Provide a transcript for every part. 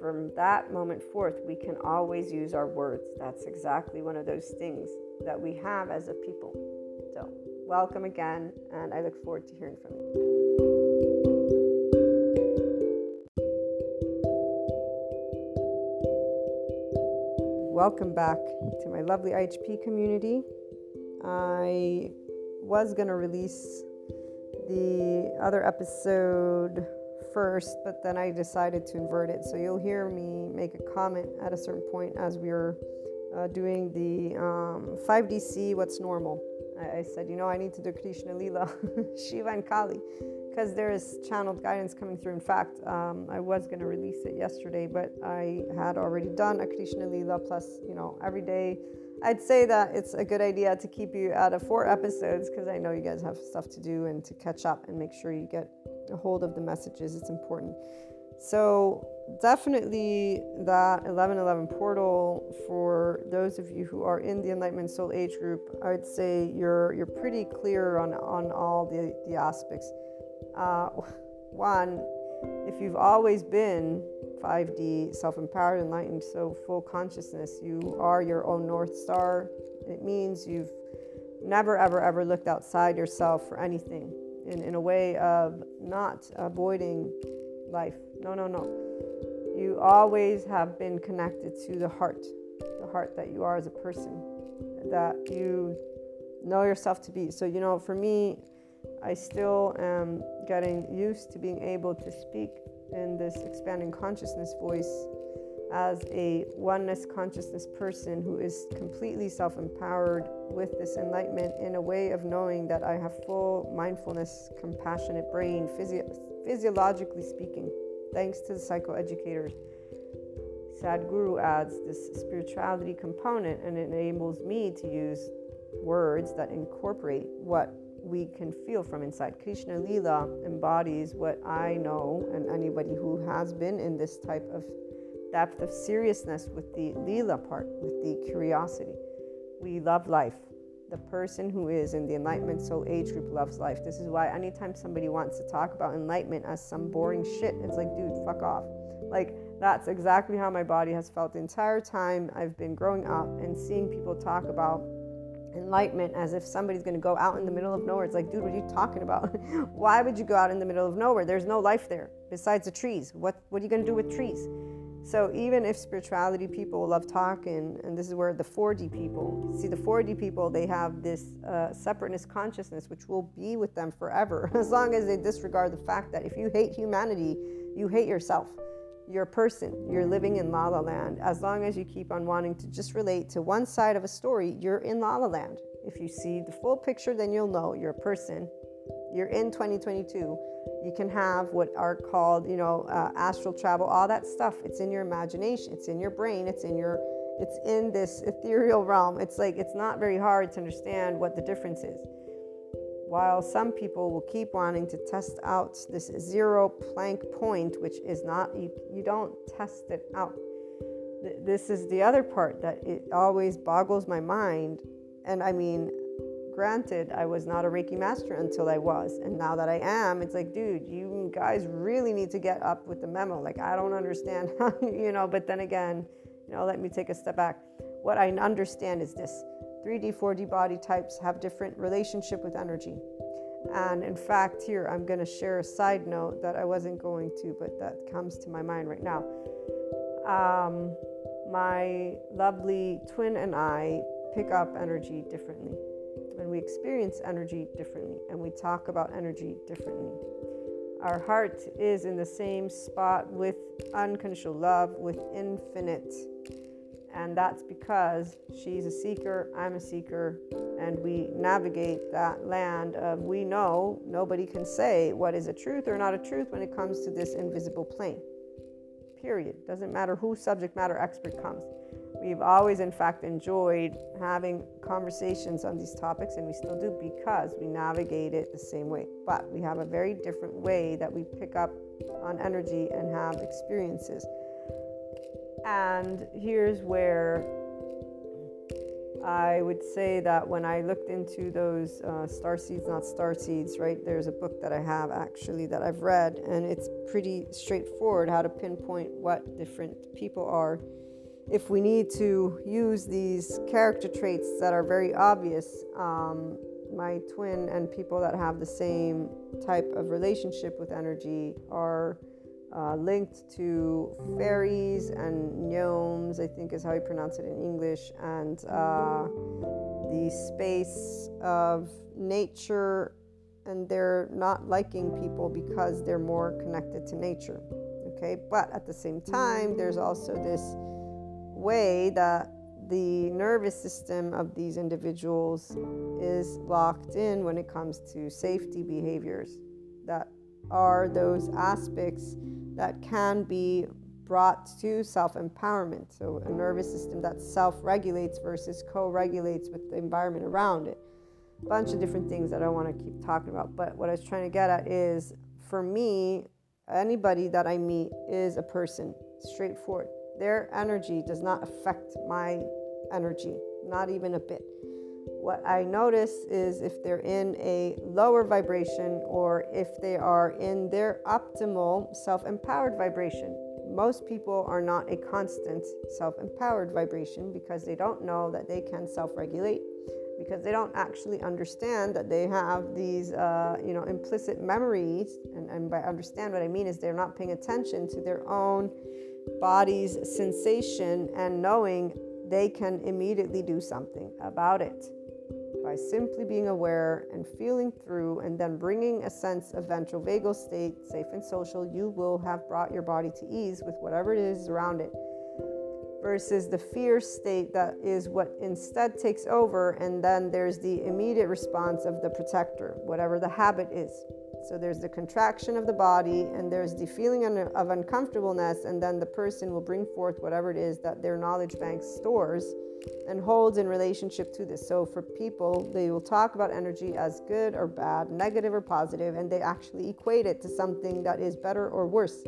from that moment forth, we can always use our words. That's exactly one of those things that we have as a people. So, welcome again, and I look forward to hearing from you. welcome back to my lovely IHP community. I was going to release the other episode first, but then I decided to invert it. So you'll hear me make a comment at a certain point as we are uh, doing the um, 5DC What's Normal. I, I, said, you know, I need to do Krishna Lila, Shiva and Kali, because there is channeled guidance coming through. In fact, um, I was going to release it yesterday, but I had already done a Krishna Lila plus, you know, every day. I'd say that it's a good idea to keep you out of four episodes because I know you guys have stuff to do and to catch up and make sure you get a hold of the messages. It's important. So, definitely that 1111 portal for those of you who are in the Enlightenment Soul Age group, I would say you're you're pretty clear on on all the the aspects. Uh, one, if you've always been 5D, self-empowered, enlightened, so full consciousness, you are your own north star. It means you've never ever ever looked outside yourself for anything in, in a way of not avoiding life. No, no, no. You always have been connected to the heart, the heart that you are as a person, that you know yourself to be. So, you know, for me, I still am getting used to being able to speak in this expanding consciousness voice as a oneness consciousness person who is completely self empowered with this enlightenment in a way of knowing that I have full mindfulness, compassionate brain, physio- physiologically speaking, thanks to the psychoeducators. Sadhguru adds this spirituality component and it enables me to use words that incorporate what we can feel from inside. Krishna Lila embodies what I know, and anybody who has been in this type of depth of seriousness with the Lila part, with the curiosity. We love life. The person who is in the Enlightenment Soul Age group loves life. This is why anytime somebody wants to talk about enlightenment as some boring shit, it's like, dude, fuck off. Like, that's exactly how my body has felt the entire time I've been growing up and seeing people talk about enlightenment as if somebody's going to go out in the middle of nowhere. It's like, dude, what are you talking about? Why would you go out in the middle of nowhere? There's no life there besides the trees. What, what are you going to do with trees? So even if spirituality people love talking, and this is where the 4D people see the 4D people, they have this uh, separateness consciousness, which will be with them forever, as long as they disregard the fact that if you hate humanity, you hate yourself. You're a person. You're living in La La Land. As long as you keep on wanting to just relate to one side of a story, you're in La La Land. If you see the full picture, then you'll know you're a person. You're in 2022 you can have what are called, you know, uh, astral travel, all that stuff. It's in your imagination, it's in your brain, it's in your, it's in this ethereal realm. It's like it's not very hard to understand what the difference is. While some people will keep wanting to test out this zero Planck point, which is not, you, you don't test it out. This is the other part that it always boggles my mind. And I mean, Granted, I was not a Reiki master until I was. And now that I am, it's like, dude, you guys really need to get up with the memo. Like, I don't understand how, you know, but then again, you know, let me take a step back. What I understand is this 3D, 4D body types have different relationship with energy. And in fact, here I'm going to share a side note that I wasn't going to, but that comes to my mind right now. Um, my lovely twin and I pick up energy differently and we experience energy differently and we talk about energy differently. Our heart is in the same spot with unconditional love, with infinite. And that's because she's a seeker, I'm a seeker, and we navigate that land of we know nobody can say what is a truth or not a truth when it comes to this invisible plane. Period. Doesn't matter who subject matter expert comes. We've always, in fact, enjoyed having conversations on these topics, and we still do because we navigate it the same way. But we have a very different way that we pick up on energy and have experiences. And here's where I would say that when I looked into those uh, star seeds, not star seeds, right? There's a book that I have actually that I've read, and it's pretty straightforward how to pinpoint what different people are if we need to use these character traits that are very obvious, um, my twin and people that have the same type of relationship with energy are uh, linked to fairies and gnomes, I think is how you pronounce it in English, and uh, the space of nature. And they're not liking people because they're more connected to nature. Okay, but at the same time, there's also this way that the nervous system of these individuals is locked in when it comes to safety behaviors that are those aspects that can be brought to self empowerment. So, a nervous system that self regulates versus co regulates with the environment around it. A bunch of different things that I want to keep talking about. But what I was trying to get at is for me, anybody that I meet is a person, straightforward. Their energy does not affect my energy, not even a bit. What I notice is if they're in a lower vibration or if they are in their optimal self empowered vibration. Most people are not a constant self empowered vibration because they don't know that they can self regulate, because they don't actually understand that they have these, uh, you know, implicit memories. And, and by understand, what I mean is they're not paying attention to their own body's sensation and knowing they can immediately do something about it by simply being aware and feeling through and then bringing a sense of ventral vagal state, safe and social, you will have brought your body to ease with whatever it is around it. Versus the fear state that is what instead takes over, and then there's the immediate response of the protector, whatever the habit is. So there's the contraction of the body, and there's the feeling of uncomfortableness, and then the person will bring forth whatever it is that their knowledge bank stores and holds in relationship to this. So for people, they will talk about energy as good or bad, negative or positive, and they actually equate it to something that is better or worse.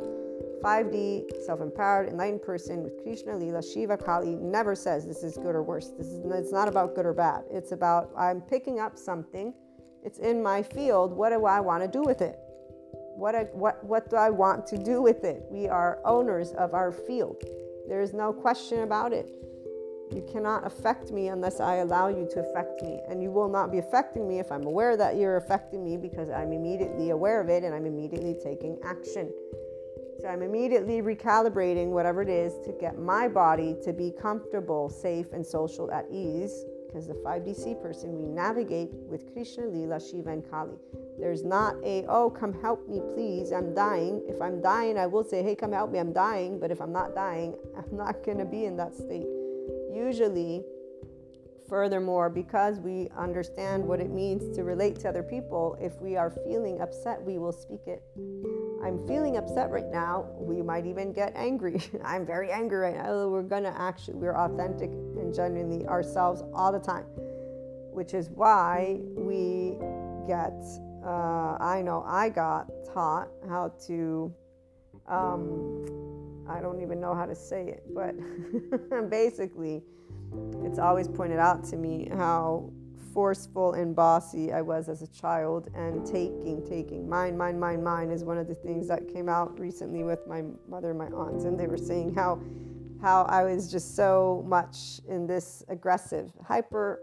5D, self empowered, enlightened person with Krishna, Lila, Shiva, Kali never says this is good or worse. This is, it's not about good or bad. It's about I'm picking up something it's in my field. What do I want to do with it? What, I, what, what do I want to do with it? We are owners of our field. There is no question about it. You cannot affect me unless I allow you to affect me. And you will not be affecting me if I'm aware that you're affecting me because I'm immediately aware of it and I'm immediately taking action. So I'm immediately recalibrating whatever it is to get my body to be comfortable, safe, and social at ease because the 5DC person, we navigate with Krishna, Lila, Shiva, and Kali. There's not a, oh, come help me, please, I'm dying. If I'm dying, I will say, hey, come help me, I'm dying. But if I'm not dying, I'm not going to be in that state. Usually, furthermore, because we understand what it means to relate to other people, if we are feeling upset, we will speak it. I'm feeling upset right now. We might even get angry. I'm very angry right now. We're gonna actually, we're authentic and genuinely ourselves all the time, which is why we get, uh, I know I got taught how to, um, I don't even know how to say it, but basically, it's always pointed out to me how forceful and bossy I was as a child, and taking, taking, mine, mine, mine, mine is one of the things that came out recently with my mother and my aunts, and they were saying how how I was just so much in this aggressive, hyper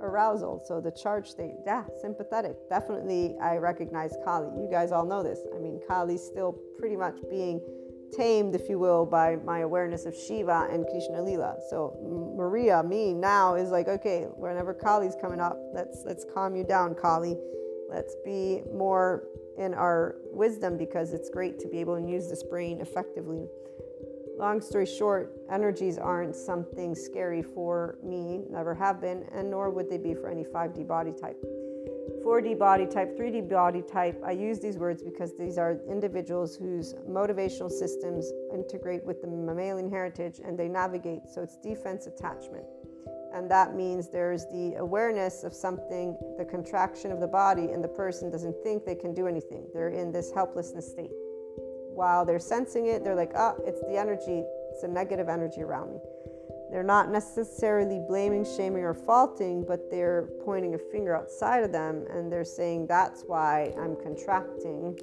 arousal. So the charge state, yeah, sympathetic. Definitely, I recognize Kali. You guys all know this. I mean, Kali's still pretty much being tamed, if you will, by my awareness of Shiva and Krishna Lila. So Maria, me now is like, okay, whenever Kali's coming up, let's let's calm you down, Kali. Let's be more in our wisdom because it's great to be able to use this brain effectively. Long story short, energies aren't something scary for me, never have been, and nor would they be for any 5D body type. 4D body type, 3D body type, I use these words because these are individuals whose motivational systems integrate with the mammalian heritage and they navigate. So it's defense attachment. And that means there's the awareness of something, the contraction of the body, and the person doesn't think they can do anything. They're in this helplessness state. While they're sensing it, they're like, oh, it's the energy, it's a negative energy around me. They're not necessarily blaming, shaming, or faulting, but they're pointing a finger outside of them and they're saying, That's why I'm contracting.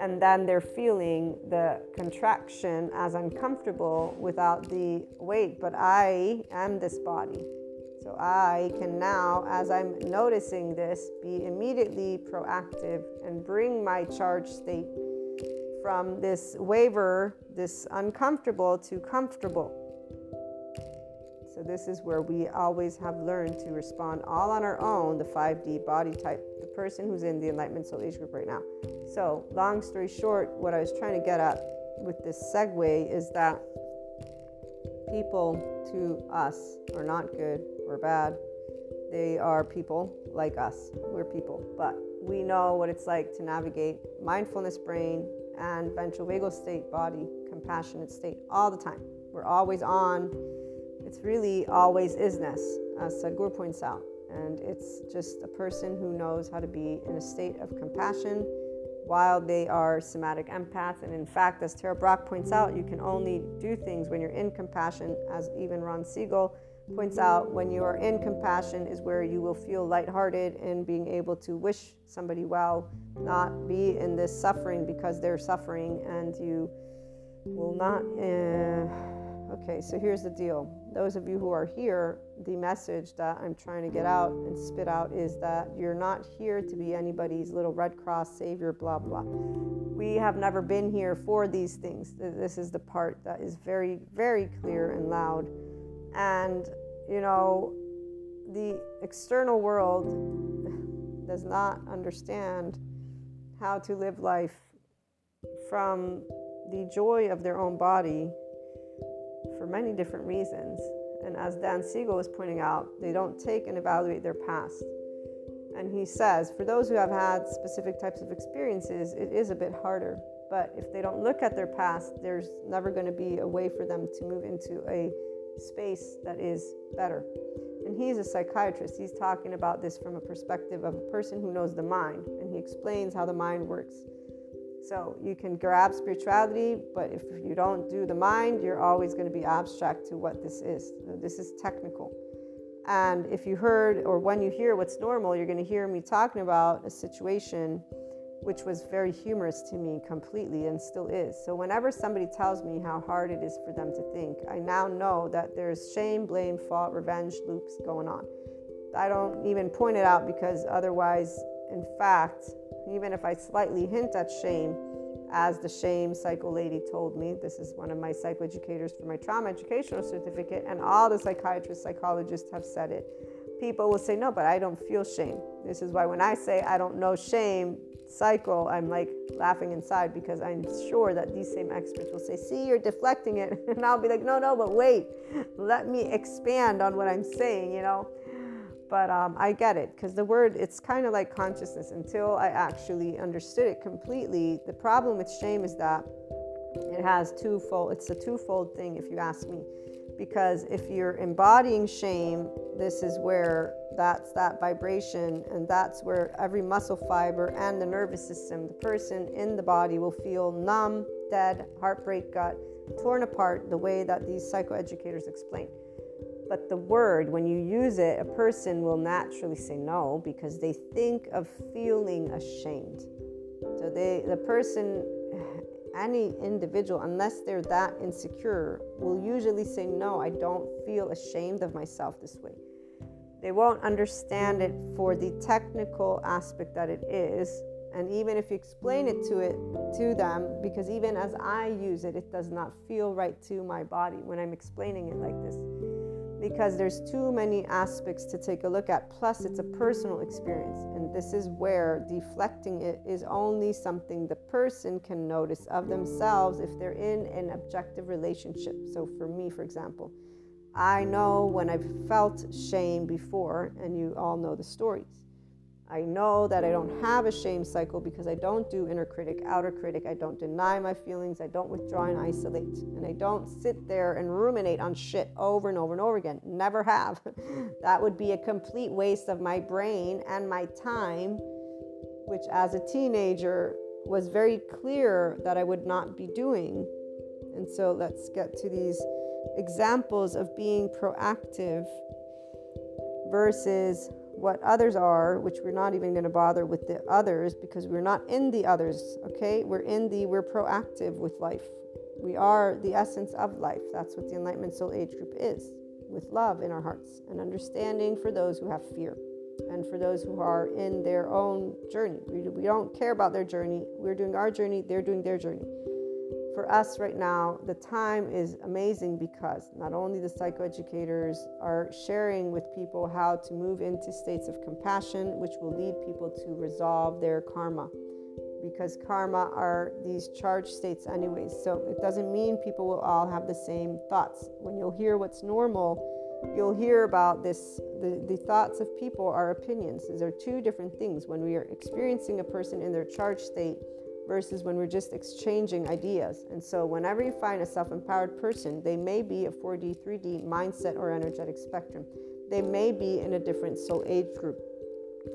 And then they're feeling the contraction as uncomfortable without the weight, but I am this body. So I can now, as I'm noticing this, be immediately proactive and bring my charge state from this waiver, this uncomfortable to comfortable. So, this is where we always have learned to respond all on our own, the 5D body type, the person who's in the Enlightenment Soul Age group right now. So, long story short, what I was trying to get at with this segue is that people to us are not good or bad. They are people like us. We're people. But we know what it's like to navigate mindfulness brain and vagal state body, compassionate state all the time. We're always on it's really always isness, as Sadhguru points out. And it's just a person who knows how to be in a state of compassion while they are somatic empaths. And in fact, as Tara Brach points out, you can only do things when you're in compassion, as even Ron Siegel points out, when you are in compassion is where you will feel lighthearted and being able to wish somebody well, not be in this suffering because they're suffering, and you will not. Uh, Okay, so here's the deal. Those of you who are here, the message that I'm trying to get out and spit out is that you're not here to be anybody's little Red Cross savior, blah, blah. We have never been here for these things. This is the part that is very, very clear and loud. And, you know, the external world does not understand how to live life from the joy of their own body for many different reasons. And as Dan Siegel was pointing out, they don't take and evaluate their past. And he says, for those who have had specific types of experiences, it is a bit harder. But if they don't look at their past, there's never going to be a way for them to move into a space that is better. And he's a psychiatrist. He's talking about this from a perspective of a person who knows the mind. And he explains how the mind works. So you can grab spirituality, but if you don't do the mind, you're always going to be abstract to what this is. This is technical. And if you heard or when you hear what's normal, you're going to hear me talking about a situation which was very humorous to me completely and still is. So whenever somebody tells me how hard it is for them to think, I now know that there's shame, blame, fault, revenge loops going on. I don't even point it out because otherwise, in fact, even if I slightly hint at shame, as the shame psycho lady told me. This is one of my psychoeducators for my trauma educational certificate, and all the psychiatrists, psychologists have said it. People will say, No, but I don't feel shame. This is why when I say I don't know shame, cycle, I'm like laughing inside because I'm sure that these same experts will say, See, you're deflecting it. And I'll be like, No, no, but wait, let me expand on what I'm saying, you know? but um, I get it because the word it's kind of like consciousness until I actually understood it completely. The problem with shame is that it has twofold. It's a twofold thing, if you ask me, because if you're embodying shame, this is where that's that vibration, and that's where every muscle fiber and the nervous system, the person in the body will feel numb, dead, heartbreak, gut, torn apart, the way that these psychoeducators explain. But the word, when you use it, a person will naturally say no because they think of feeling ashamed. So they, the person, any individual, unless they're that insecure, will usually say, No, I don't feel ashamed of myself this way. They won't understand it for the technical aspect that it is. And even if you explain it to it to them, because even as I use it, it does not feel right to my body when I'm explaining it like this because there's too many aspects to take a look at. Plus, it's a personal experience, and this is where deflecting it is only something the person can notice of themselves if they're in an objective relationship. So, for me, for example, I know when I've felt shame before, and you all know the stories. I know that I don't have a shame cycle because I don't do inner critic, outer critic. I don't deny my feelings. I don't withdraw and isolate. And I don't sit there and ruminate on shit over and over and over again. Never have. that would be a complete waste of my brain and my time, which as a teenager was very clear that I would not be doing. And so let's get to these examples of being proactive versus what others are, which we're not even going to bother with the others because we're not in the others, okay? We're in the, we're proactive with life. We are the essence of life. That's what the Enlightenment Soul Age group is, with love in our hearts and understanding for those who have fear. and for those who are in their own journey. We, we don't care about their journey. We're doing our journey, they're doing their journey. For us right now, the time is amazing because not only the psychoeducators are sharing with people how to move into states of compassion, which will lead people to resolve their karma. Because karma are these charged states anyways. So it doesn't mean people will all have the same thoughts. When you'll hear what's normal you'll hear about this the, the thoughts of people are opinions. These are two different things. When we are experiencing a person in their charged state versus when we're just exchanging ideas and so whenever you find a self-empowered person they may be a 4d 3d mindset or energetic spectrum they may be in a different soul age group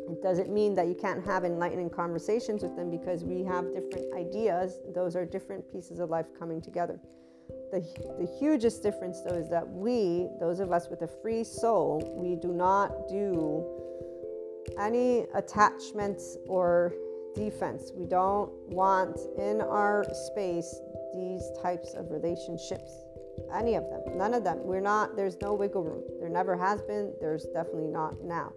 it doesn't mean that you can't have enlightening conversations with them because we have different ideas. Those are different pieces of life coming together. The, the hugest difference, though, is that we, those of us with a free soul, we do not do any attachments or defense. We don't want in our space these types of relationships. Any of them. None of them. We're not, there's no wiggle room. There never has been. There's definitely not now.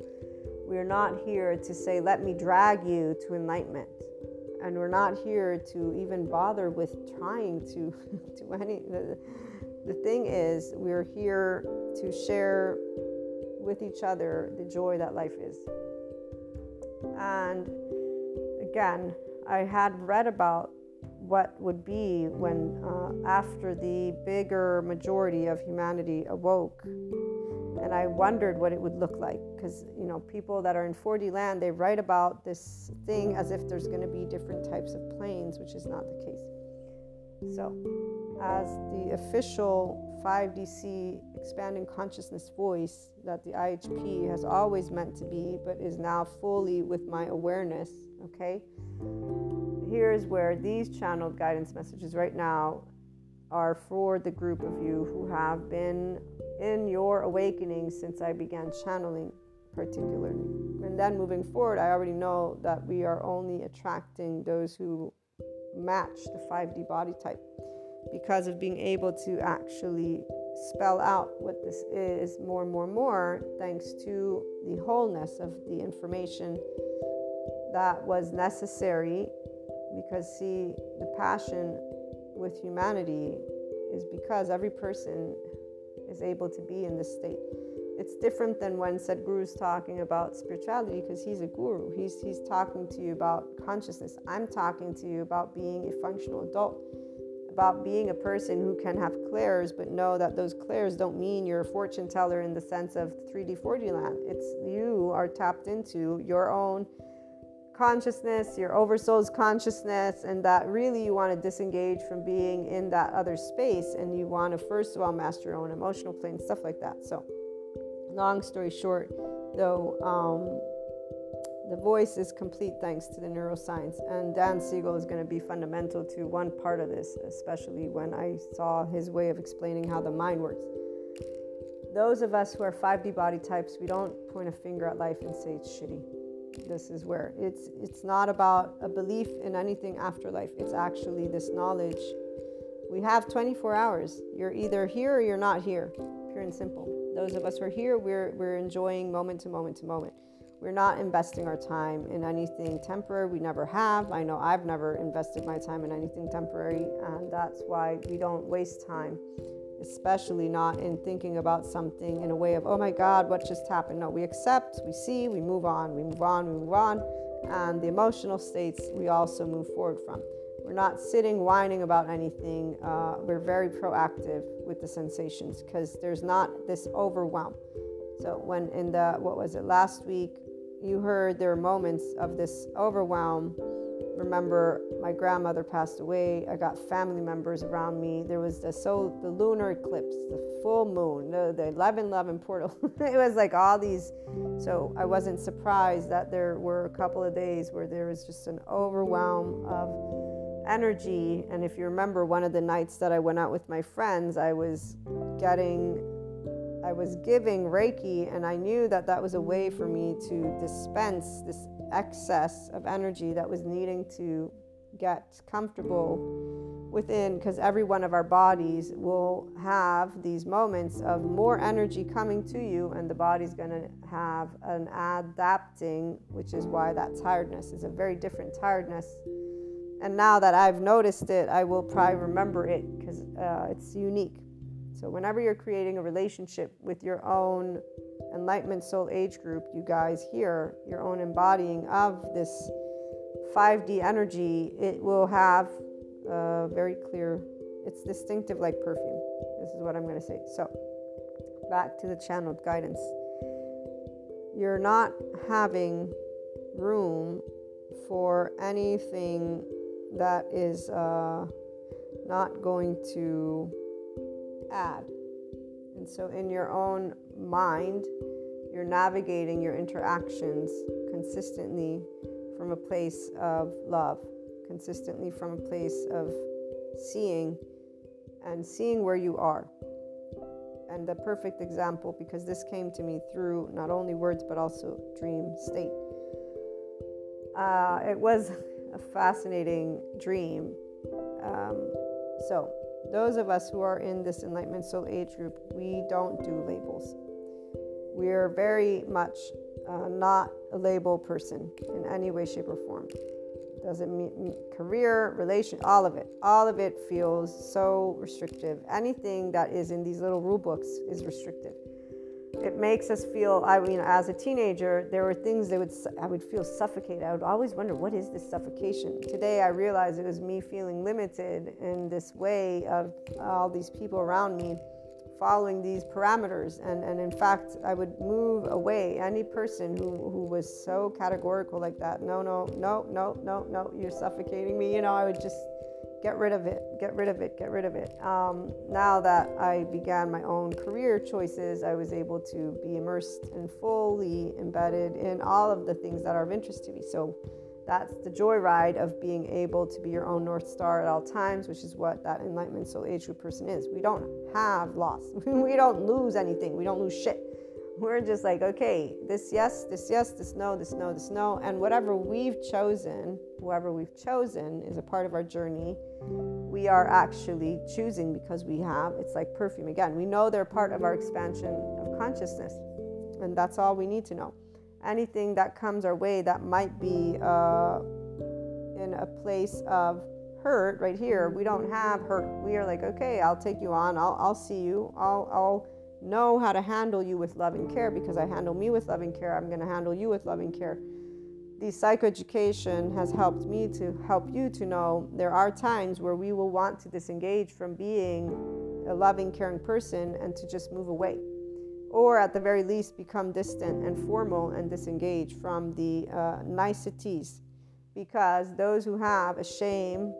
We're not here to say, let me drag you to enlightenment. And we're not here to even bother with trying to do any. The, the thing is, we're here to share with each other the joy that life is. And again, I had read about what would be when, uh, after the bigger majority of humanity awoke and I wondered what it would look like because you know people that are in 4D land they write about this thing as if there's going to be different types of planes, which is not the case. So, as the official 5DC expanding consciousness voice that the IHP has always meant to be, but is now fully with my awareness, okay? Here's where these channeled guidance messages right now are for the group of you who have been in your awakening since I began channeling, particularly. And then moving forward, I already know that we are only attracting those who match the 5D body type because of being able to actually spell out what this is more and more and more, thanks to the wholeness of the information that was necessary. Because, see, the passion with humanity is because every person is able to be in this state. It's different than when Sadhguru is talking about spirituality because he's a guru. He's, he's talking to you about consciousness. I'm talking to you about being a functional adult, about being a person who can have clairs, but know that those clairs don't mean you're a fortune teller in the sense of 3D, 4D land. It's you are tapped into your own consciousness, your oversoul's consciousness, and that really you want to disengage from being in that other space and you want to, first of all, master your own emotional plane, stuff like that. So, long story short, though, um, the voice is complete thanks to the neuroscience. And Dan Siegel is going to be fundamental to one part of this, especially when I saw his way of explaining how the mind works. Those of us who are 5D body types, we don't point a finger at life and say it's shitty. This is where it's it's not about a belief in anything afterlife it's actually this knowledge. We have 24 hours. You're either here or you're not here pure and simple. Those of us who are here we're we're enjoying moment to moment to moment we're not investing our time in anything temporary we never have i know i've never invested my time in anything temporary and that's why we don't waste time especially not in thinking about something in a way of, oh my God, what just happened? No, we accept, we see, we move on, we move on, we move on. And the emotional states we also move forward from. We're not sitting whining about anything. Uh, we're very proactive with the sensations because there's not this overwhelm. So, when in the, what was it, last week, you heard there are moments of this overwhelm remember my grandmother passed away. I got family members around me. There was the so the lunar eclipse, the full moon, the, the 11 11 portal. it was like all these. So I wasn't surprised that there were a couple of days where there was just an overwhelm of energy. And if you remember one of the nights that I went out with my friends, I was getting I was giving Reiki, and I knew that that was a way for me to dispense this excess of energy that was needing to get comfortable within because every one of our bodies will have these moments of more energy coming to you and the body's going to have an adapting which is why that tiredness is a very different tiredness. And now that i've noticed it i will probably remember it because uh, it's unique so whenever you're creating a relationship with your own enlightenment soul age group you guys hear your own embodying of this 5d energy it will have uh, very clear. It's distinctive like perfume. This is what I'm going to say. So, back to the channeled guidance. You're not having room for anything that is uh, not going to add. And so, in your own mind, you're navigating your interactions consistently from a place of love consistently from a place of seeing and seeing where you are. And the perfect example, because this came to me through not only words but also dream state. Uh, it was a fascinating dream. Um, so, those of us who are in this Enlightenment Soul Age group, we don't do labels. We're very much uh, not a label person in any way, shape, or form doesn't mean career, relation, all of it. All of it feels so restrictive. Anything that is in these little rule books is restrictive. It makes us feel. I mean, as a teenager, there were things that would I would feel suffocated. I would always wonder what is this suffocation. Today, I realize it was me feeling limited in this way of all these people around me following these parameters. And, and in fact, I would move away any person who, who was so categorical like that. No, no, no, no, no, no, you're suffocating me. You know, I would just get rid of it, get rid of it, get rid of it. Um, now that I began my own career choices, I was able to be immersed and fully embedded in all of the things that are of interest to me. So that's the joyride of being able to be your own North Star at all times, which is what that enlightenment soul age group person is. We don't have loss. we don't lose anything. We don't lose shit. We're just like, okay, this yes, this yes, this no, this no, this no. And whatever we've chosen, whoever we've chosen is a part of our journey. We are actually choosing because we have, it's like perfume. Again. We know they're part of our expansion of consciousness. And that's all we need to know. Anything that comes our way that might be uh, in a place of hurt right here we don't have hurt. We are like okay i'll take you on. I'll, I'll see you. I'll, I'll know how to handle you with love and care because i handle me with love and care. I'm going to handle you with love and care the psychoeducation has helped me to help you to know there are times where we will want to disengage from being a loving caring person and to just move away. Or at the very least become distant and formal and disengage from the uh, niceties. Because those who have a shame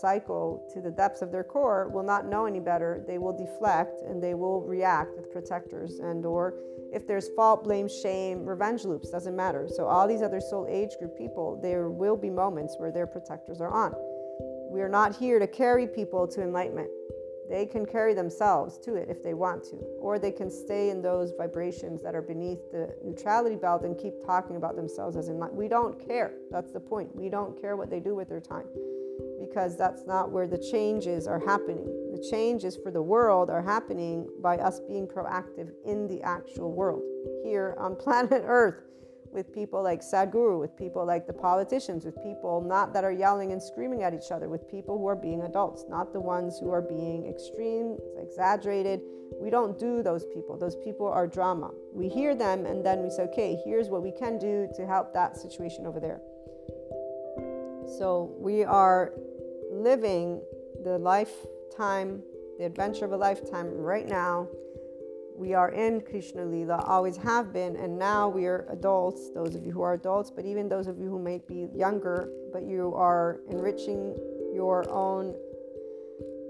cycle to the depths of their core will not know any better. They will deflect and they will react with protectors and or if there's fault blame shame revenge loops doesn't matter so all these other soul age group people there will be moments where their protectors are on we are not here to carry people to enlightenment they can carry themselves to it if they want to, or they can stay in those vibrations that are beneath the neutrality belt and keep talking about themselves as in we don't care. That's the point. We don't care what they do with their time because that's not where the changes are happening. The changes for the world are happening by us being proactive in the actual world here on planet Earth with people like Sadhguru, with people like the politicians, with people not that are yelling and screaming at each other, with people who are being adults, not the ones who are being extreme, exaggerated. We don't do those people. Those people are drama. We hear them and then we say, okay, here's what we can do to help that situation over there. So we are living the the adventure of a lifetime right now we are in Krishna Lila, always have been, and now we are adults, those of you who are adults, but even those of you who may be younger, but you are enriching your own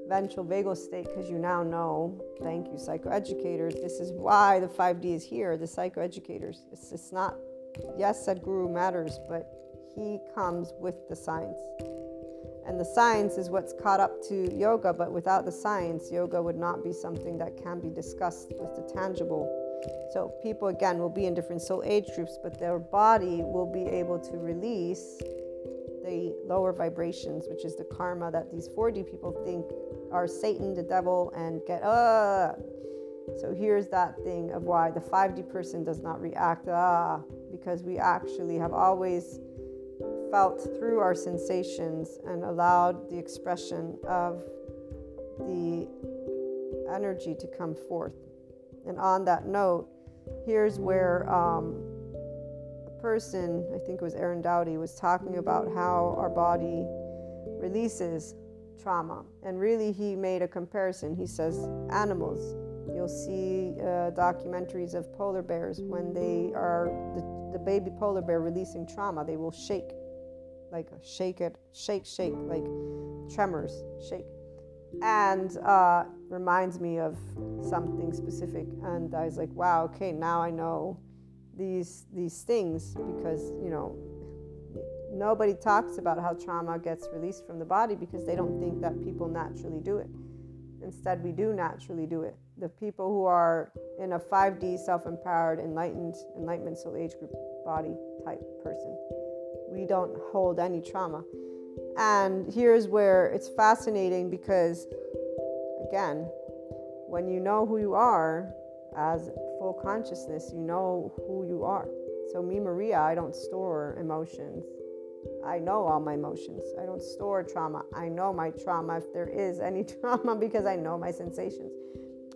ventral vagal state because you now know, thank you, psychoeducators, this is why the 5D is here, the psychoeducators. It's, it's not, yes, Sadhguru matters, but he comes with the science. And the science is what's caught up to yoga, but without the science, yoga would not be something that can be discussed with the tangible. So, people again will be in different soul age groups, but their body will be able to release the lower vibrations, which is the karma that these 4D people think are Satan, the devil, and get, uh. So here's that thing of why the 5D person does not react, ah, because we actually have always felt through our sensations and allowed the expression of the energy to come forth. And on that note, here's where um, a person, I think it was Aaron Dowdy, was talking about how our body releases trauma. And really, he made a comparison. He says, animals. You'll see uh, documentaries of polar bears when they are the, the baby polar bear releasing trauma, they will shake, like shake it, shake, shake, like tremors, shake and uh, reminds me of something specific. And I was like, wow, okay, now I know these these things because you know nobody talks about how trauma gets released from the body because they don't think that people naturally do it. Instead, we do naturally do it. The people who are in a 5D self-empowered, enlightened, enlightenment soul age group body type person, we don't hold any trauma. And here's where it's fascinating because, again, when you know who you are as full consciousness, you know who you are. So, me, Maria, I don't store emotions. I know all my emotions. I don't store trauma. I know my trauma if there is any trauma because I know my sensations.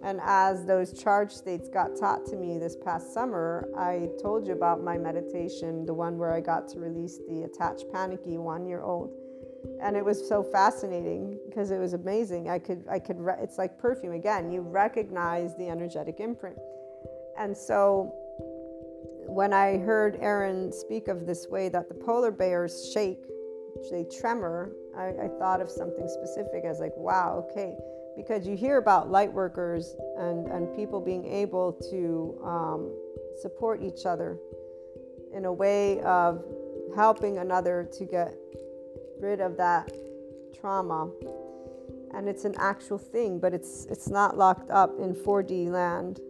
And as those charge states got taught to me this past summer, I told you about my meditation, the one where I got to release the attached panicky one year old and it was so fascinating because it was amazing. I could i could re- it's like perfume again. You recognize the energetic imprint. And so when i heard aaron speak of this way that the polar bears shake they tremor I, I thought of something specific. As like wow okay because you hear about light workers and, and people being able to um, support each other in a way of helping another to get rid of that trauma. And it's an actual thing, but it's it's not locked up in 4D land.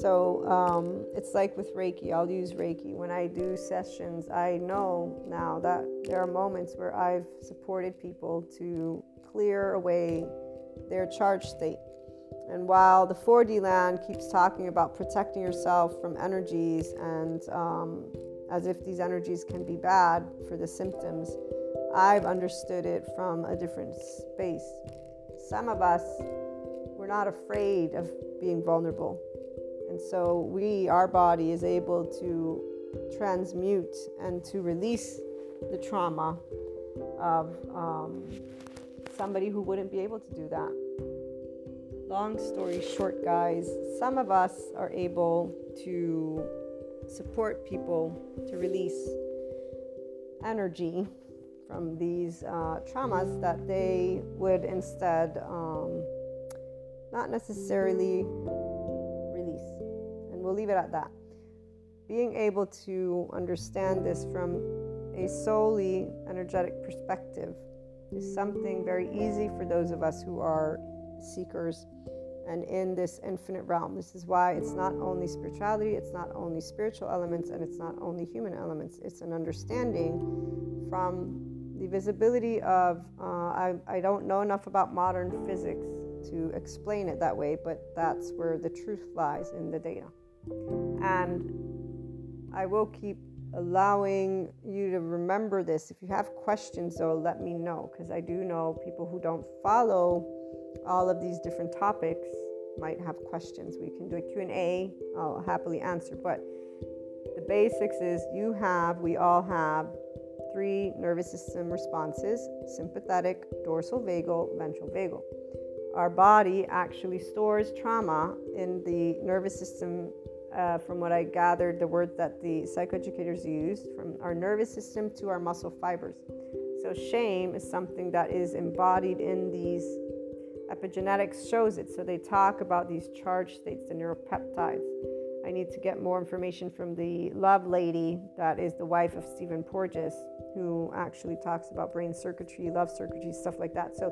So um, it's like with Reiki. I'll use Reiki when I do sessions. I know now that there are moments where I've supported people to clear away their charge state. And while the 4D land keeps talking about protecting yourself from energies and um, as if these energies can be bad for the symptoms, I've understood it from a different space. Some of us, we're not afraid of being vulnerable. And so we, our body, is able to transmute and to release the trauma of um, somebody who wouldn't be able to do that. Long story short, guys, some of us are able to support people to release energy from these uh, traumas that they would instead um, not necessarily release. And we'll leave it at that. Being able to understand this from a solely energetic perspective is something very easy for those of us who are seekers and in this infinite realm. This is why it's not only spirituality, it's not only spiritual elements, and it's not only human elements. It's an understanding from the visibility of, uh, I, I don't know enough about modern physics to explain it that way, but that's where the truth lies in the data. And I will keep allowing you to remember this. If you have questions, though, let me know because I do know people who don't follow all of these different topics might have questions. We can do a Q&A. I'll happily answer, but the basics is you have, we all have three nervous system responses sympathetic, dorsal vagal, ventral vagal. Our body actually stores trauma in the nervous system. Uh, from what I gathered, the word that the psychoeducators used from our nervous system to our muscle fibers. So, shame is something that is embodied in these epigenetics, shows it. So, they talk about these charge states, the neuropeptides. I need to get more information from the love lady that is the wife of Stephen Porges who actually talks about brain circuitry, love circuitry, stuff like that. So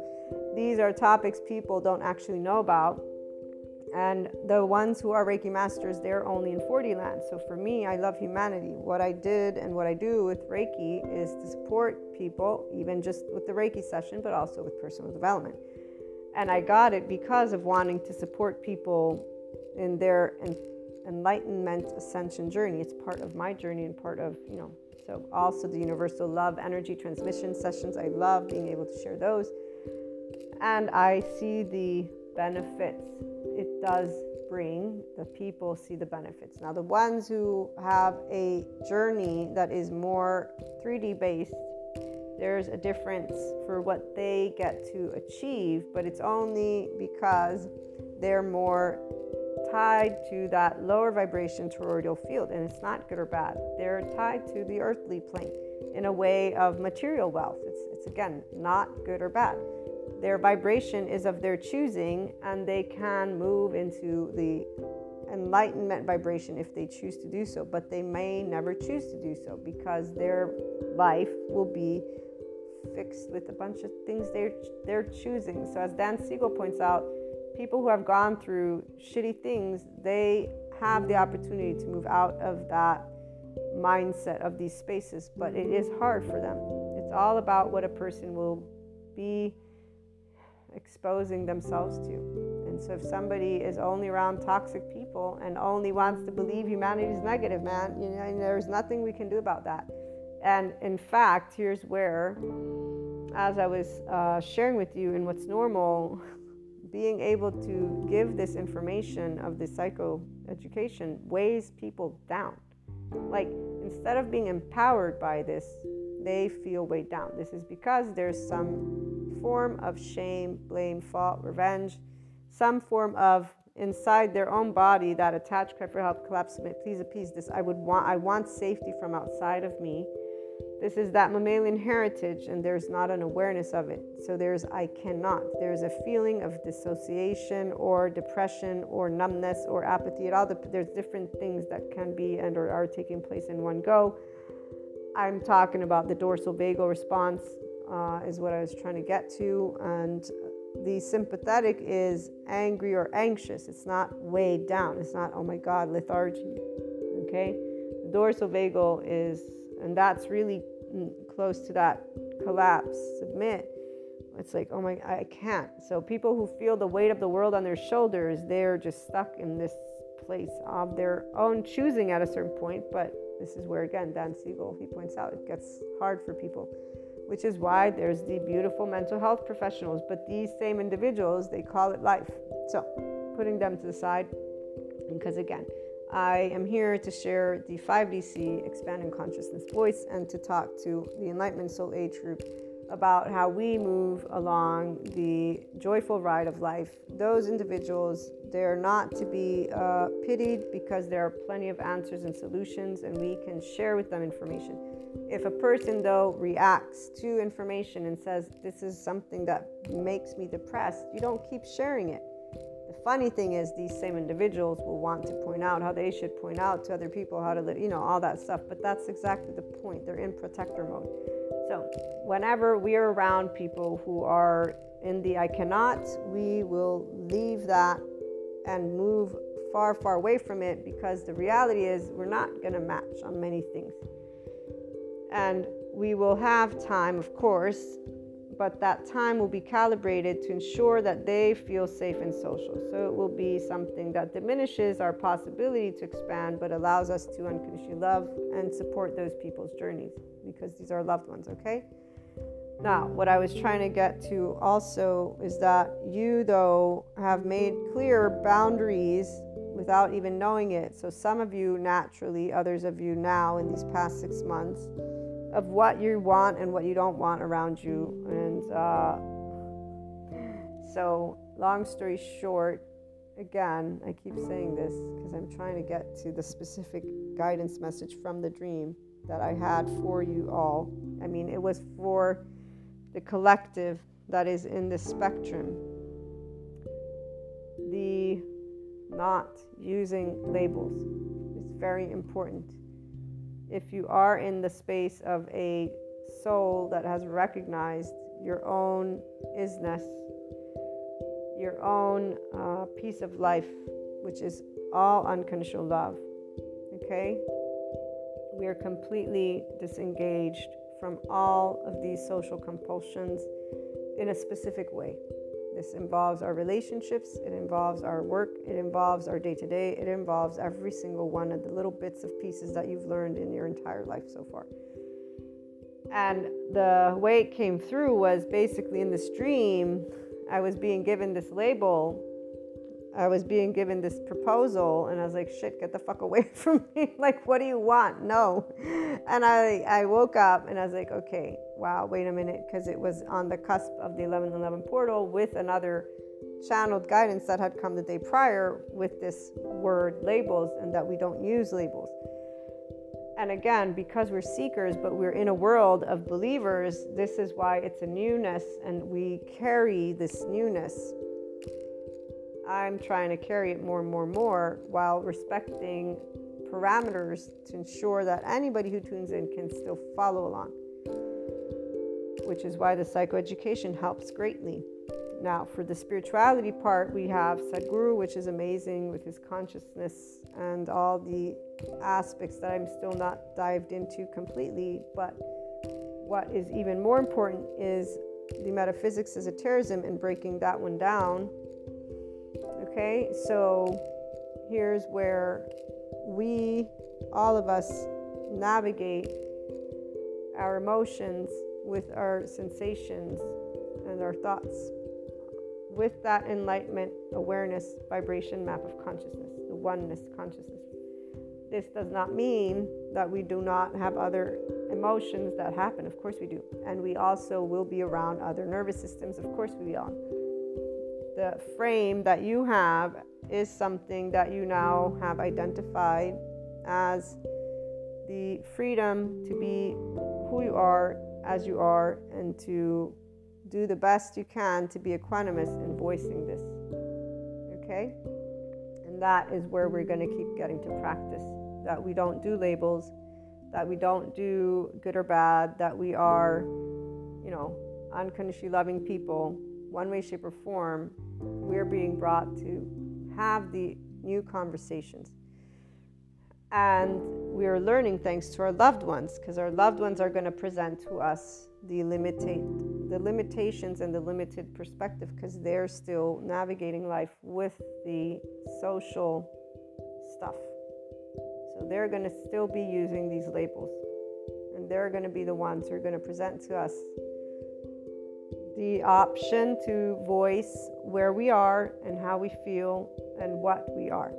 these are topics people don't actually know about. And the ones who are Reiki masters, they're only in 4D land. So for me, I love humanity. What I did and what I do with Reiki is to support people, even just with the Reiki session, but also with personal development. And I got it because of wanting to support people in their enlightenment ascension journey. It's part of my journey and part of, you know, so also the universal love energy transmission sessions. I love being able to share those. And I see the benefits it does bring. The people see the benefits. Now, the ones who have a journey that is more 3D based, there's a difference for what they get to achieve, but it's only because they're more tied to that lower vibration toroidal field, and it's not good or bad. They're tied to the earthly plane in a way of material wealth. It's, it's again not good or bad. Their vibration is of their choosing, and they can move into the enlightenment vibration if they choose to do so, but they may never choose to do so because their life will be fixed with a bunch of things they're they're choosing. So as Dan Siegel points out, people who have gone through shitty things, they have the opportunity to move out of that mindset of these spaces, but it is hard for them. It's all about what a person will be exposing themselves to. And so if somebody is only around toxic people and only wants to believe humanity is negative, man, you know, there's nothing we can do about that. And in fact, here's where, as I was uh, sharing with you in what's normal, being able to give this information of the psycho education weighs people down. Like instead of being empowered by this, they feel weighed down. This is because there's some form of shame, blame, fault, revenge, some form of inside their own body that attached cry for help, collapse, submit, please appease this. I would want I want safety from outside of me this is that mammalian heritage, and there's not an awareness of it. So there's I cannot. There's a feeling of dissociation or depression or numbness or apathy. It all there's different things that can be and or are taking place in one go. I'm talking about the dorsal vagal response uh, is what I was trying to get to, and the sympathetic is angry or anxious. It's not weighed down. It's not oh my God lethargy. Okay, the dorsal vagal is and that's really close to that collapse, submit. It's like, oh my, I can't. So people who feel the weight of the world on their shoulders, they're just stuck in this place of their own choosing at a certain point. But this is where, again, Dan Siegel, he points out, it gets hard for people, which is why there's the beautiful mental health professionals. But these same individuals, they call it life. So putting them to the side, because again, I am here to share the 5DC Expanding Consciousness voice and to talk to the Enlightenment Soul Age group about how we move along the joyful ride of life. Those individuals, they're not to be uh, pitied because there are plenty of answers and solutions, and we can share with them information. If a person, though, reacts to information and says, This is something that makes me depressed, you don't keep sharing it. The funny thing is these same individuals will want to point out how they should point out to other people how to live you know all that stuff but that's exactly the point. They're in protector mode. So whenever we're around people who are in the i cannot we will leave that and move far far away from it because the reality is we're not going to match on many things and we will have time of course but that time will be calibrated to ensure that they feel safe and social. So it will be something that diminishes our possibility to expand, but allows us to unconditionally love and support those people's journeys because these are loved ones, okay? Now, what I was trying to get to also is that you, though, have made clear boundaries without even knowing it. So, some of you naturally, others of you now in these past six months, of what you want and what you don't want around you. And uh, so, long story short, again, I keep saying this because I'm trying to get to the specific guidance message from the dream that I had for you all. I mean, it was for the collective that is in the spectrum. The not using labels is very important if you are in the space of a soul that has recognized your own isness, your own uh, piece of life, which is all unconditional love. Okay? We are completely disengaged from all of these social compulsions in a specific way. This involves our relationships, it involves our work, it involves our day to day, it involves every single one of the little bits of pieces that you've learned in your entire life so far. And the way it came through was basically in this dream, I was being given this label. I was being given this proposal, and I was like, shit, get the fuck away from me. like, what do you want? No. And I, I woke up and I was like, okay, wow, wait a minute, because it was on the cusp of the 1111 portal with another channeled guidance that had come the day prior with this word labels and that we don't use labels. And again, because we're seekers, but we're in a world of believers, this is why it's a newness and we carry this newness. I'm trying to carry it more and more and more while respecting parameters to ensure that anybody who tunes in can still follow along which is why the psychoeducation helps greatly. Now, for the spirituality part, we have Sadhguru, which is amazing with his consciousness and all the aspects that I'm still not dived into completely. But what is even more important is the metaphysics of terrorism and breaking that one down. Okay, so here's where we, all of us, navigate our emotions with our sensations and our thoughts. With that enlightenment, awareness, vibration map of consciousness, the oneness consciousness. This does not mean that we do not have other emotions that happen. Of course, we do. And we also will be around other nervous systems. Of course, we will. The frame that you have is something that you now have identified as the freedom to be who you are as you are and to do the best you can to be equanimous in voicing this. Okay? And that is where we're going to keep getting to practice. That we don't do labels, that we don't do good or bad, that we are, you know, unconditionally loving people, one way, shape, or form. We're being brought to have the new conversations. And we are learning thanks to our loved ones because our loved ones are going to present to us the limitate the limitations and the limited perspective because they're still navigating life with the social stuff. So they're going to still be using these labels. And they're going to be the ones who are going to present to us the option to voice where we are and how we feel and what we are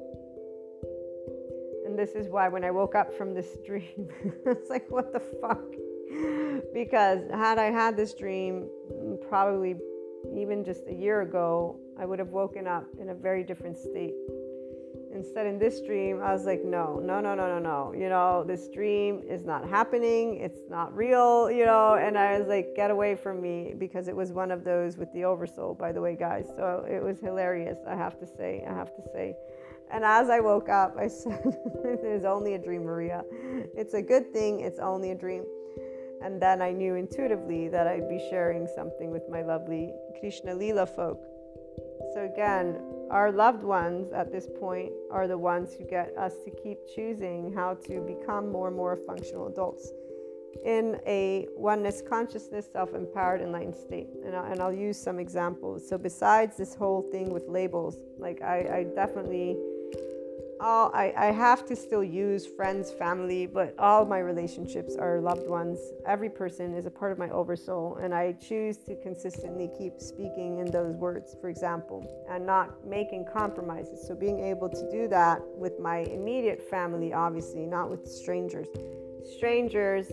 this is why when I woke up from this dream, it's like, what the fuck? because had I had this dream probably even just a year ago, I would have woken up in a very different state. Instead, in this dream, I was like, no, no, no, no, no, no. You know, this dream is not happening. It's not real, you know. And I was like, get away from me because it was one of those with the oversoul, by the way, guys. So it was hilarious, I have to say. I have to say. And as I woke up, I said, It is only a dream, Maria. It's a good thing, it's only a dream. And then I knew intuitively that I'd be sharing something with my lovely Krishna Lila folk. So, again, our loved ones at this point are the ones who get us to keep choosing how to become more and more functional adults in a oneness consciousness, self empowered, enlightened state. And, I, and I'll use some examples. So, besides this whole thing with labels, like I, I definitely all I, I have to still use friends, family, but all my relationships are loved ones. Every person is a part of my oversoul, and I choose to consistently keep speaking in those words, for example, and not making compromises. So, being able to do that with my immediate family, obviously, not with strangers. Strangers,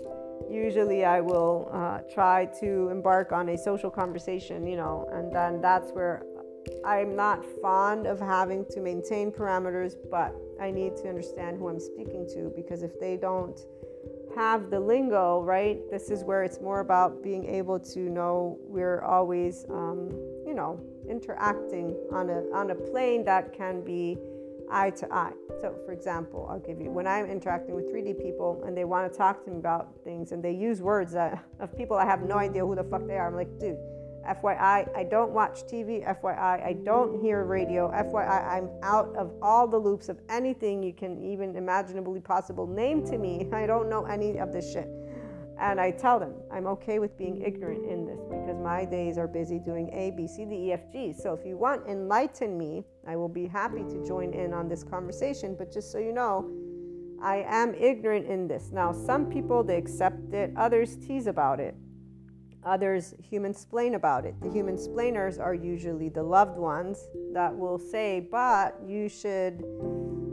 usually I will uh, try to embark on a social conversation, you know, and then that's where I'm not fond of having to maintain parameters, but I need to understand who I'm speaking to because if they don't have the lingo, right, this is where it's more about being able to know we're always, um, you know, interacting on a on a plane that can be eye to eye. So, for example, I'll give you when I'm interacting with 3D people and they want to talk to me about things and they use words that of people I have no idea who the fuck they are. I'm like, dude FYI, I don't watch TV. FYI, I don't hear radio. FYI, I'm out of all the loops of anything you can even imaginably possible name to me. I don't know any of this shit. And I tell them I'm okay with being ignorant in this because my days are busy doing A, B, C, D, E, F, G. So if you want enlighten me, I will be happy to join in on this conversation. But just so you know, I am ignorant in this. Now, some people they accept it, others tease about it. Others human splain about it. The human splainers are usually the loved ones that will say, but you should,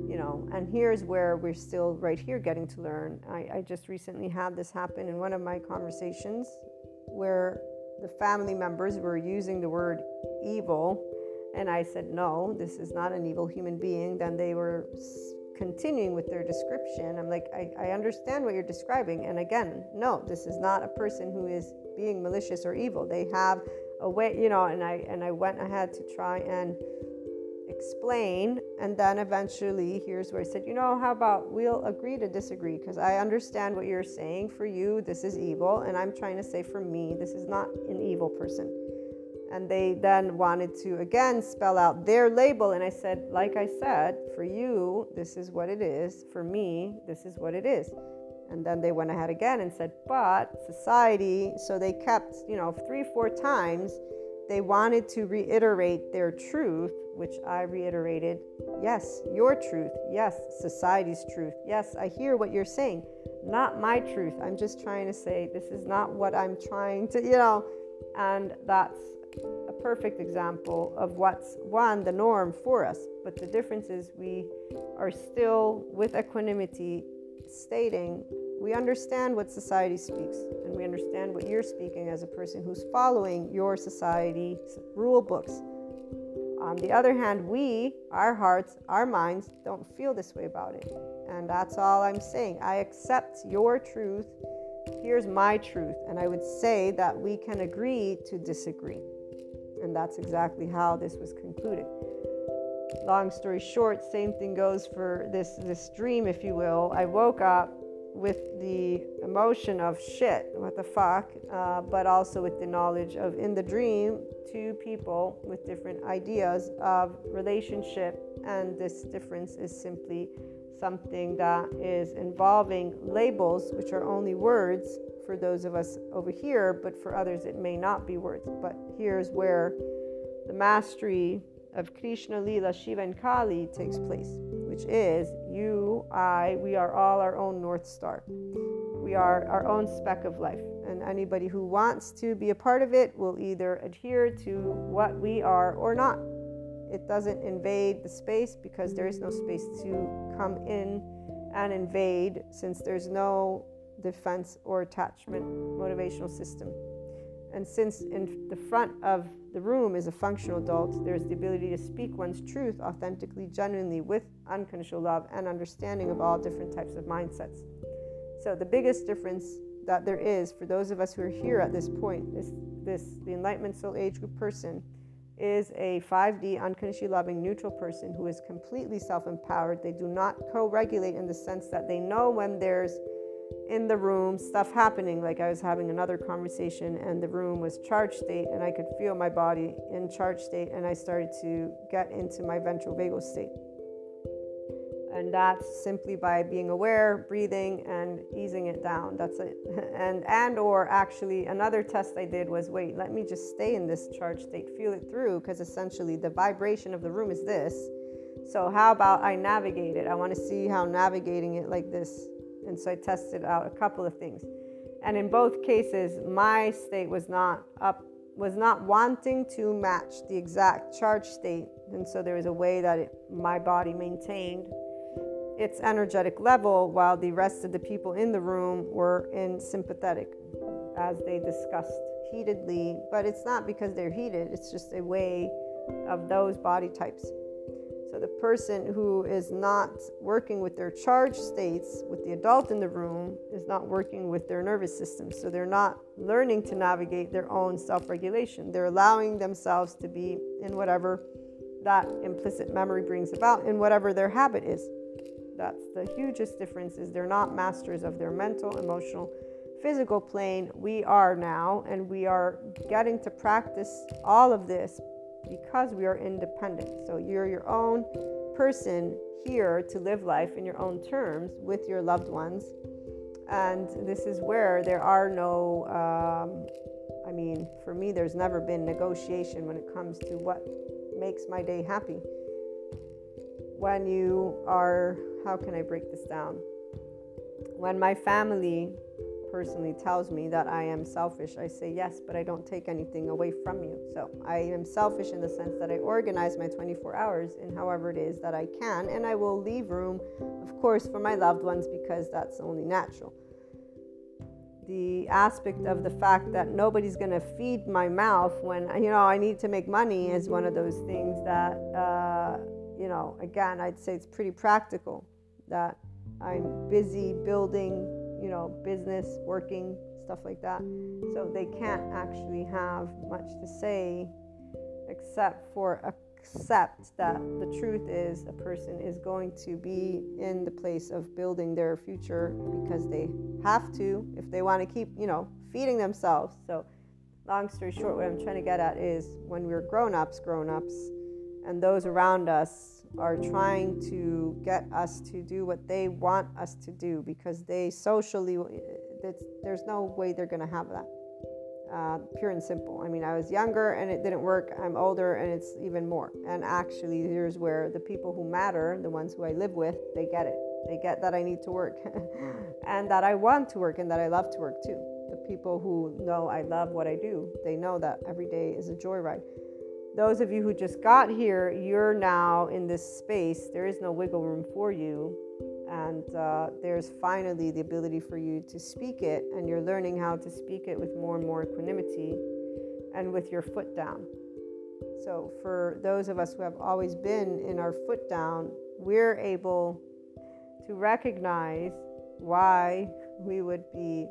you know, and here's where we're still right here getting to learn. I, I just recently had this happen in one of my conversations where the family members were using the word evil, and I said, no, this is not an evil human being. Then they were continuing with their description. I'm like, I, I understand what you're describing. And again, no, this is not a person who is being malicious or evil. They have a way, you know, and I and I went ahead to try and explain and then eventually here's where I said, you know, how about we'll agree to disagree because I understand what you're saying. For you, this is evil, and I'm trying to say for me, this is not an evil person. And they then wanted to again spell out their label. And I said, like I said, for you, this is what it is. For me, this is what it is. And then they went ahead again and said, but society, so they kept, you know, three, four times, they wanted to reiterate their truth, which I reiterated, yes, your truth, yes, society's truth, yes, I hear what you're saying, not my truth. I'm just trying to say this is not what I'm trying to, you know, and that's a perfect example of what's one, the norm for us. But the difference is we are still with equanimity stating we understand what society speaks and we understand what you're speaking as a person who's following your society's rule books. On the other hand, we, our hearts, our minds, don't feel this way about it. And that's all I'm saying. I accept your truth. Here's my truth. And I would say that we can agree to disagree. And that's exactly how this was concluded long story short, same thing goes for this this dream, if you will. I woke up with the emotion of shit, what the fuck, uh, but also with the knowledge of in the dream, two people with different ideas of relationship, and this difference is simply something that is involving labels, which are only words for those of us over here, but for others it may not be words. But here's where the mastery of Krishna, Lila, Shiva, and Kali takes place, which is you, I, we are all our own North Star. We are our own speck of life. And anybody who wants to be a part of it will either adhere to what we are or not. It doesn't invade the space because there is no space to come in and invade since there's no defense or attachment motivational system. And since in the front of the room is a functional adult, there is the ability to speak one's truth authentically, genuinely, with unconditional love and understanding of all different types of mindsets. So, the biggest difference that there is for those of us who are here at this point, this, this the Enlightenment Soul Age Group person, is a 5D unconditionally loving neutral person who is completely self empowered. They do not co regulate in the sense that they know when there's in the room, stuff happening. Like I was having another conversation, and the room was charge state, and I could feel my body in charge state, and I started to get into my ventral vagal state. And that's simply by being aware, breathing, and easing it down. That's it. And and or actually another test I did was wait, let me just stay in this charge state, feel it through, because essentially the vibration of the room is this. So how about I navigate it? I want to see how navigating it like this and so I tested out a couple of things. And in both cases, my state was not up, was not wanting to match the exact charge state. And so there was a way that it, my body maintained its energetic level while the rest of the people in the room were in sympathetic as they discussed heatedly. But it's not because they're heated, it's just a way of those body types. So the person who is not working with their charge states, with the adult in the room, is not working with their nervous system. So they're not learning to navigate their own self regulation. They're allowing themselves to be in whatever that implicit memory brings about, in whatever their habit is. That's the hugest difference is they're not masters of their mental, emotional, physical plane, we are now, and we are getting to practice all of this because we are independent. So you're your own person here to live life in your own terms with your loved ones. And this is where there are no, um, I mean, for me, there's never been negotiation when it comes to what makes my day happy. When you are, how can I break this down? When my family personally tells me that I am selfish, I say yes, but I don't take anything away from you. So I am selfish in the sense that I organize my 24 hours in however it is that I can, and I will leave room, of course, for my loved ones because that's only natural. The aspect of the fact that nobody's going to feed my mouth when you know I need to make money is one of those things that uh, you know. Again, I'd say it's pretty practical that I'm busy building you know, business, working, stuff like that. So they can't actually have much to say except for accept that the truth is a person is going to be in the place of building their future because they have to if they want to keep, you know, feeding themselves. So long story short, what I'm trying to get at is when we're grown-ups, grown-ups, and those around us are trying to get us to do what they want us to do because they socially, there's no way they're going to have that. Uh, pure and simple. I mean, I was younger and it didn't work. I'm older and it's even more. And actually, here's where the people who matter, the ones who I live with, they get it. They get that I need to work and that I want to work and that I love to work too. The people who know I love what I do, they know that every day is a joyride those of you who just got here, you're now in this space. There is no wiggle room for you. And uh, there's finally the ability for you to speak it, and you're learning how to speak it with more and more equanimity and with your foot down. So, for those of us who have always been in our foot down, we're able to recognize why we would be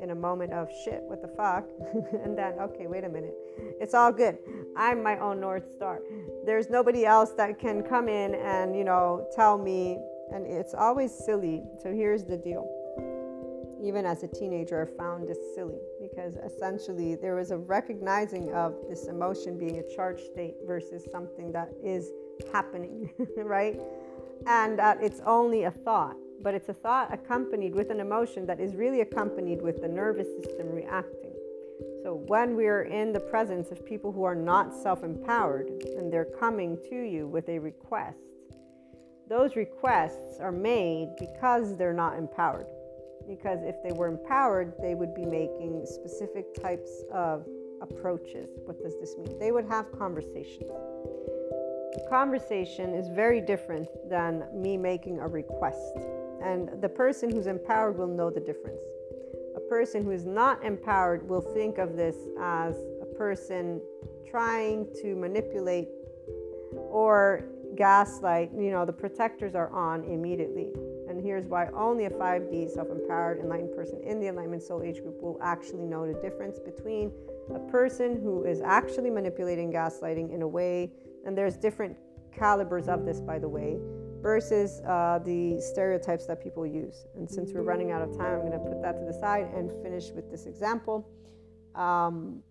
in a moment of shit, what the fuck? and then, okay, wait a minute. It's all good. I'm my own North Star. There's nobody else that can come in and, you know, tell me. And it's always silly. So here's the deal. Even as a teenager, I found this silly because essentially there was a recognizing of this emotion being a charged state versus something that is happening, right? And that it's only a thought but it's a thought accompanied with an emotion that is really accompanied with the nervous system reacting. So, when we're in the presence of people who are not self empowered and they're coming to you with a request, those requests are made because they're not empowered. Because if they were empowered, they would be making specific types of approaches. What does this mean? They would have conversations. Conversation is very different than me making a request. And the person who's empowered will know the difference. A person who is not empowered will think of this as a person trying to manipulate or gaslight. You know, the protectors are on immediately. And here's why only a 5D self empowered enlightened person in the Enlightenment Soul Age group will actually know the difference between a person who is actually manipulating, gaslighting in a way, and there's different calibers of this, by the way versus uh, the stereotypes that people use. And since we're running out of time, I'm going to put that to the side and finish with this example. Um,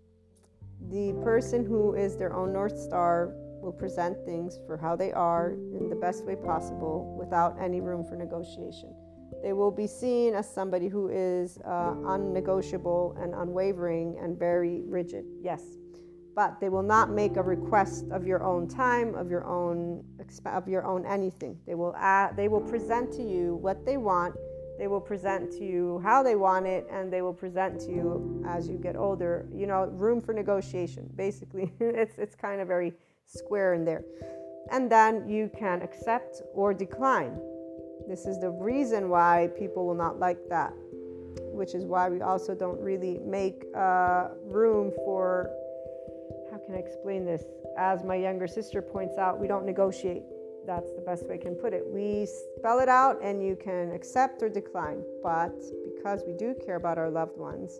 the person who is their own North Star will present things for how they are in the best way possible without any room for negotiation. They will be seen as somebody who is uh, unnegotiable and unwavering and very rigid. Yes, but they will not make a request of your own time, of your own of your own anything. They will add, they will present to you what they want. They will present to you how they want it, and they will present to you as you get older. You know, room for negotiation. Basically, it's it's kind of very square in there, and then you can accept or decline. This is the reason why people will not like that, which is why we also don't really make uh, room for can I explain this? As my younger sister points out, we don't negotiate. That's the best way I can put it. We spell it out and you can accept or decline. But because we do care about our loved ones,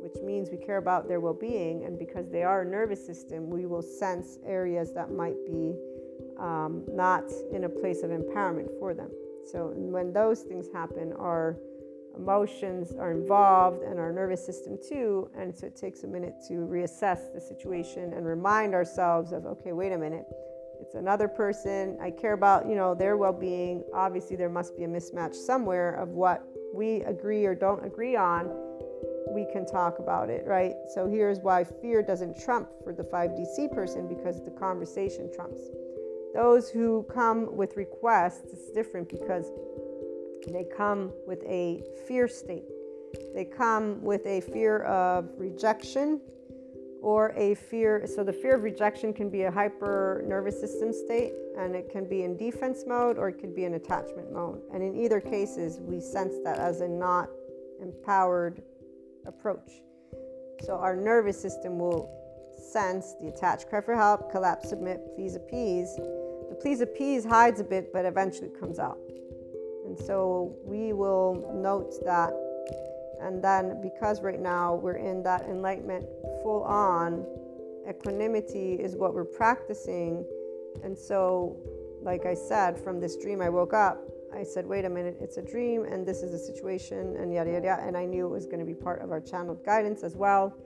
which means we care about their well being, and because they are a nervous system, we will sense areas that might be um, not in a place of empowerment for them. So when those things happen, our emotions are involved and our nervous system too. And so it takes a minute to reassess the situation and remind ourselves of, okay, wait a minute. It's another person. I care about, you know, their well-being. Obviously, there must be a mismatch somewhere of what we agree or don't agree on. We can talk about it, right? So here's why fear doesn't trump for the 5DC person because the conversation trumps. Those who come with requests, it's different because they come with a fear state. They come with a fear of rejection or a fear. So, the fear of rejection can be a hyper nervous system state and it can be in defense mode or it could be in attachment mode. And in either cases, we sense that as a not empowered approach. So, our nervous system will sense the attached cry for help, collapse, submit, please appease. The please appease hides a bit, but eventually comes out. And so we will note that. And then, because right now we're in that enlightenment full on, equanimity is what we're practicing. And so, like I said, from this dream, I woke up. I said, wait a minute, it's a dream, and this is a situation, and yada, yada, yada. And I knew it was going to be part of our channeled guidance as well.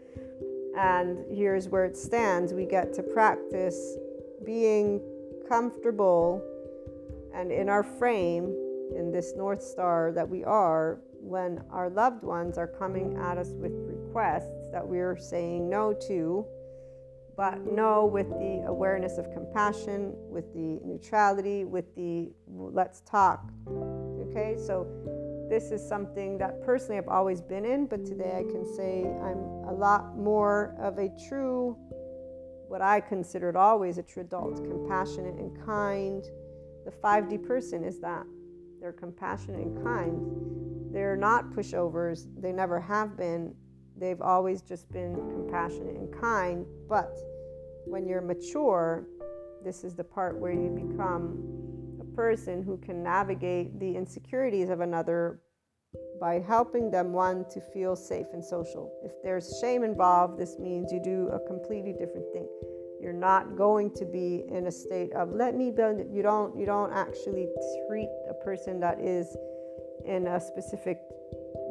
And here's where it stands we get to practice being comfortable and in our frame in this North Star that we are when our loved ones are coming at us with requests that we're saying no to, but no with the awareness of compassion, with the neutrality, with the let's talk. Okay, so this is something that personally I've always been in, but today I can say I'm a lot more of a true, what I considered always a true adult, compassionate and kind. The 5D person is that. They're compassionate and kind. They're not pushovers. They never have been. They've always just been compassionate and kind. But when you're mature, this is the part where you become a person who can navigate the insecurities of another by helping them one to feel safe and social. If there's shame involved, this means you do a completely different thing. You're not going to be in a state of let me build. You don't you don't actually treat a person that is in a specific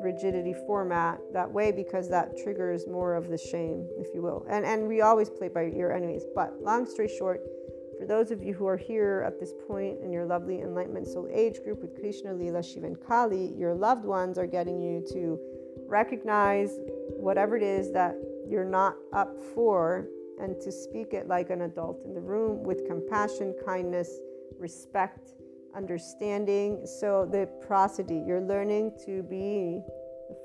rigidity format that way because that triggers more of the shame, if you will. And and we always play by ear anyways. But long story short, for those of you who are here at this point in your lovely enlightenment soul age group with Krishna, Lila, Shiva, and Kali, your loved ones are getting you to recognize whatever it is that you're not up for and to speak it like an adult in the room with compassion, kindness, respect, understanding. So, the prosody, you're learning to be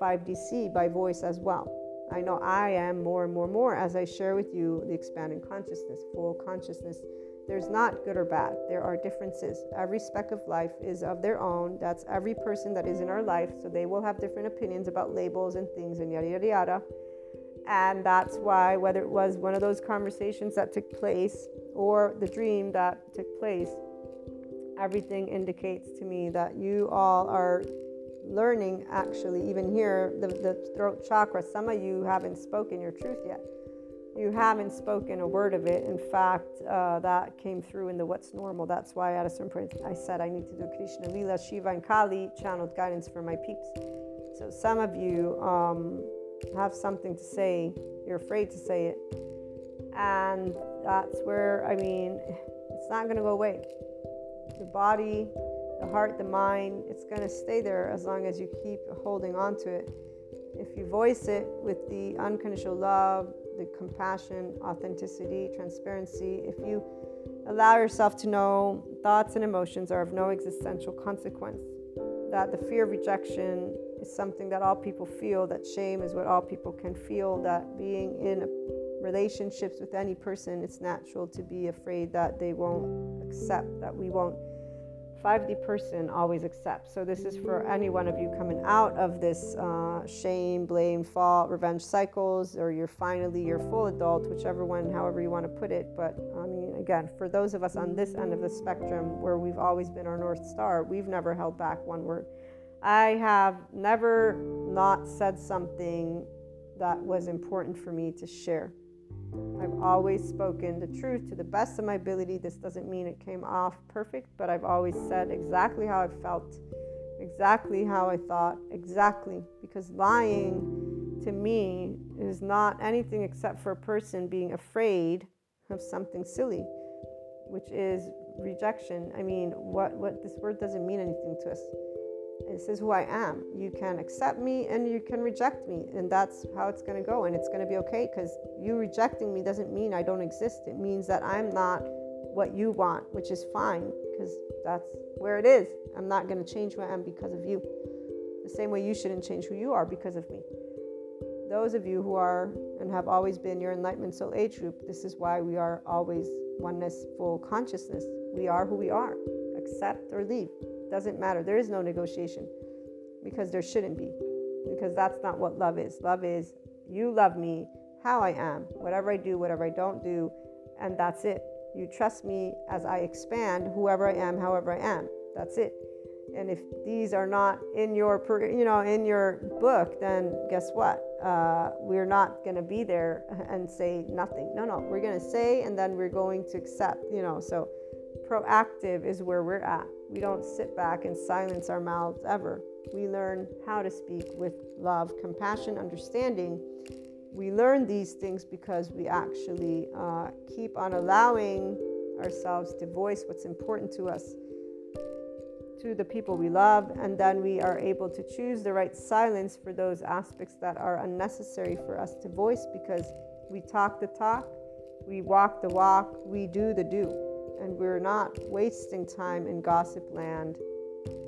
5DC by voice as well. I know I am more and more and more as I share with you the expanding consciousness, full consciousness. There's not good or bad. There are differences. Every speck of life is of their own. That's every person that is in our life. So they will have different opinions about labels and things and yada, yada, yada. And that's why, whether it was one of those conversations that took place or the dream that took place, everything indicates to me that you all are learning, actually, even here, the, the throat chakra. Some of you haven't spoken your truth yet. You haven't spoken a word of it. In fact, uh, that came through in the What's Normal. That's why at a certain point I said I need to do Krishna, Lila, Shiva, and Kali channeled guidance for my peeps. So some of you, um, have something to say, you're afraid to say it. And that's where, I mean, it's not going to go away. The body, the heart, the mind, it's going to stay there as long as you keep holding on to it. If you voice it with the unconditional love, the compassion, authenticity, transparency, if you allow yourself to know thoughts and emotions are of no existential consequence, that the fear of rejection is something that all people feel, that shame is what all people can feel, that being in relationships with any person, it's natural to be afraid that they won't accept, that we won't 5D person always accepts. So, this is for any one of you coming out of this uh, shame, blame, fault, revenge cycles, or you're finally your full adult, whichever one, however you want to put it. But I mean, again, for those of us on this end of the spectrum where we've always been our North Star, we've never held back one word. I have never not said something that was important for me to share. I've always spoken the truth to the best of my ability. This doesn't mean it came off perfect, but I've always said exactly how I felt exactly how I thought, exactly. Because lying to me is not anything except for a person being afraid of something silly, which is rejection. I mean, what, what this word doesn't mean anything to us. This is who I am. You can accept me and you can reject me, and that's how it's going to go. And it's going to be okay because you rejecting me doesn't mean I don't exist. It means that I'm not what you want, which is fine because that's where it is. I'm not going to change who I am because of you. The same way you shouldn't change who you are because of me. Those of you who are and have always been your enlightenment soul age group, this is why we are always oneness full consciousness. We are who we are. Accept or leave. Doesn't matter. There is no negotiation because there shouldn't be. Because that's not what love is. Love is you love me how I am, whatever I do, whatever I don't do, and that's it. You trust me as I expand, whoever I am, however I am. That's it. And if these are not in your, you know, in your book, then guess what? Uh, we're not going to be there and say nothing. No, no, we're going to say, and then we're going to accept. You know, so proactive is where we're at. We don't sit back and silence our mouths ever. We learn how to speak with love, compassion, understanding. We learn these things because we actually uh, keep on allowing ourselves to voice what's important to us to the people we love, and then we are able to choose the right silence for those aspects that are unnecessary for us to voice because we talk the talk, we walk the walk, we do the do, and we're not wasting time in gossip land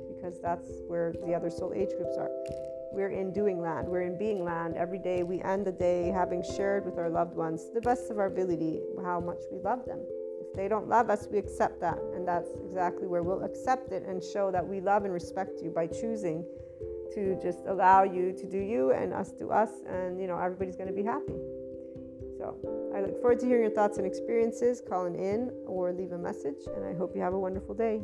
because that's where the other soul age groups are. We're in doing land, we're in being land. Every day we end the day having shared with our loved ones the best of our ability how much we love them If they don't love us, we accept that. And that's exactly where we'll accept it and show that we love and respect you by choosing to just allow you to do you and us do us. And, you know, everybody's going to be happy. I look forward to hearing your thoughts and experiences, calling in or leave a message. And I hope you have a wonderful day.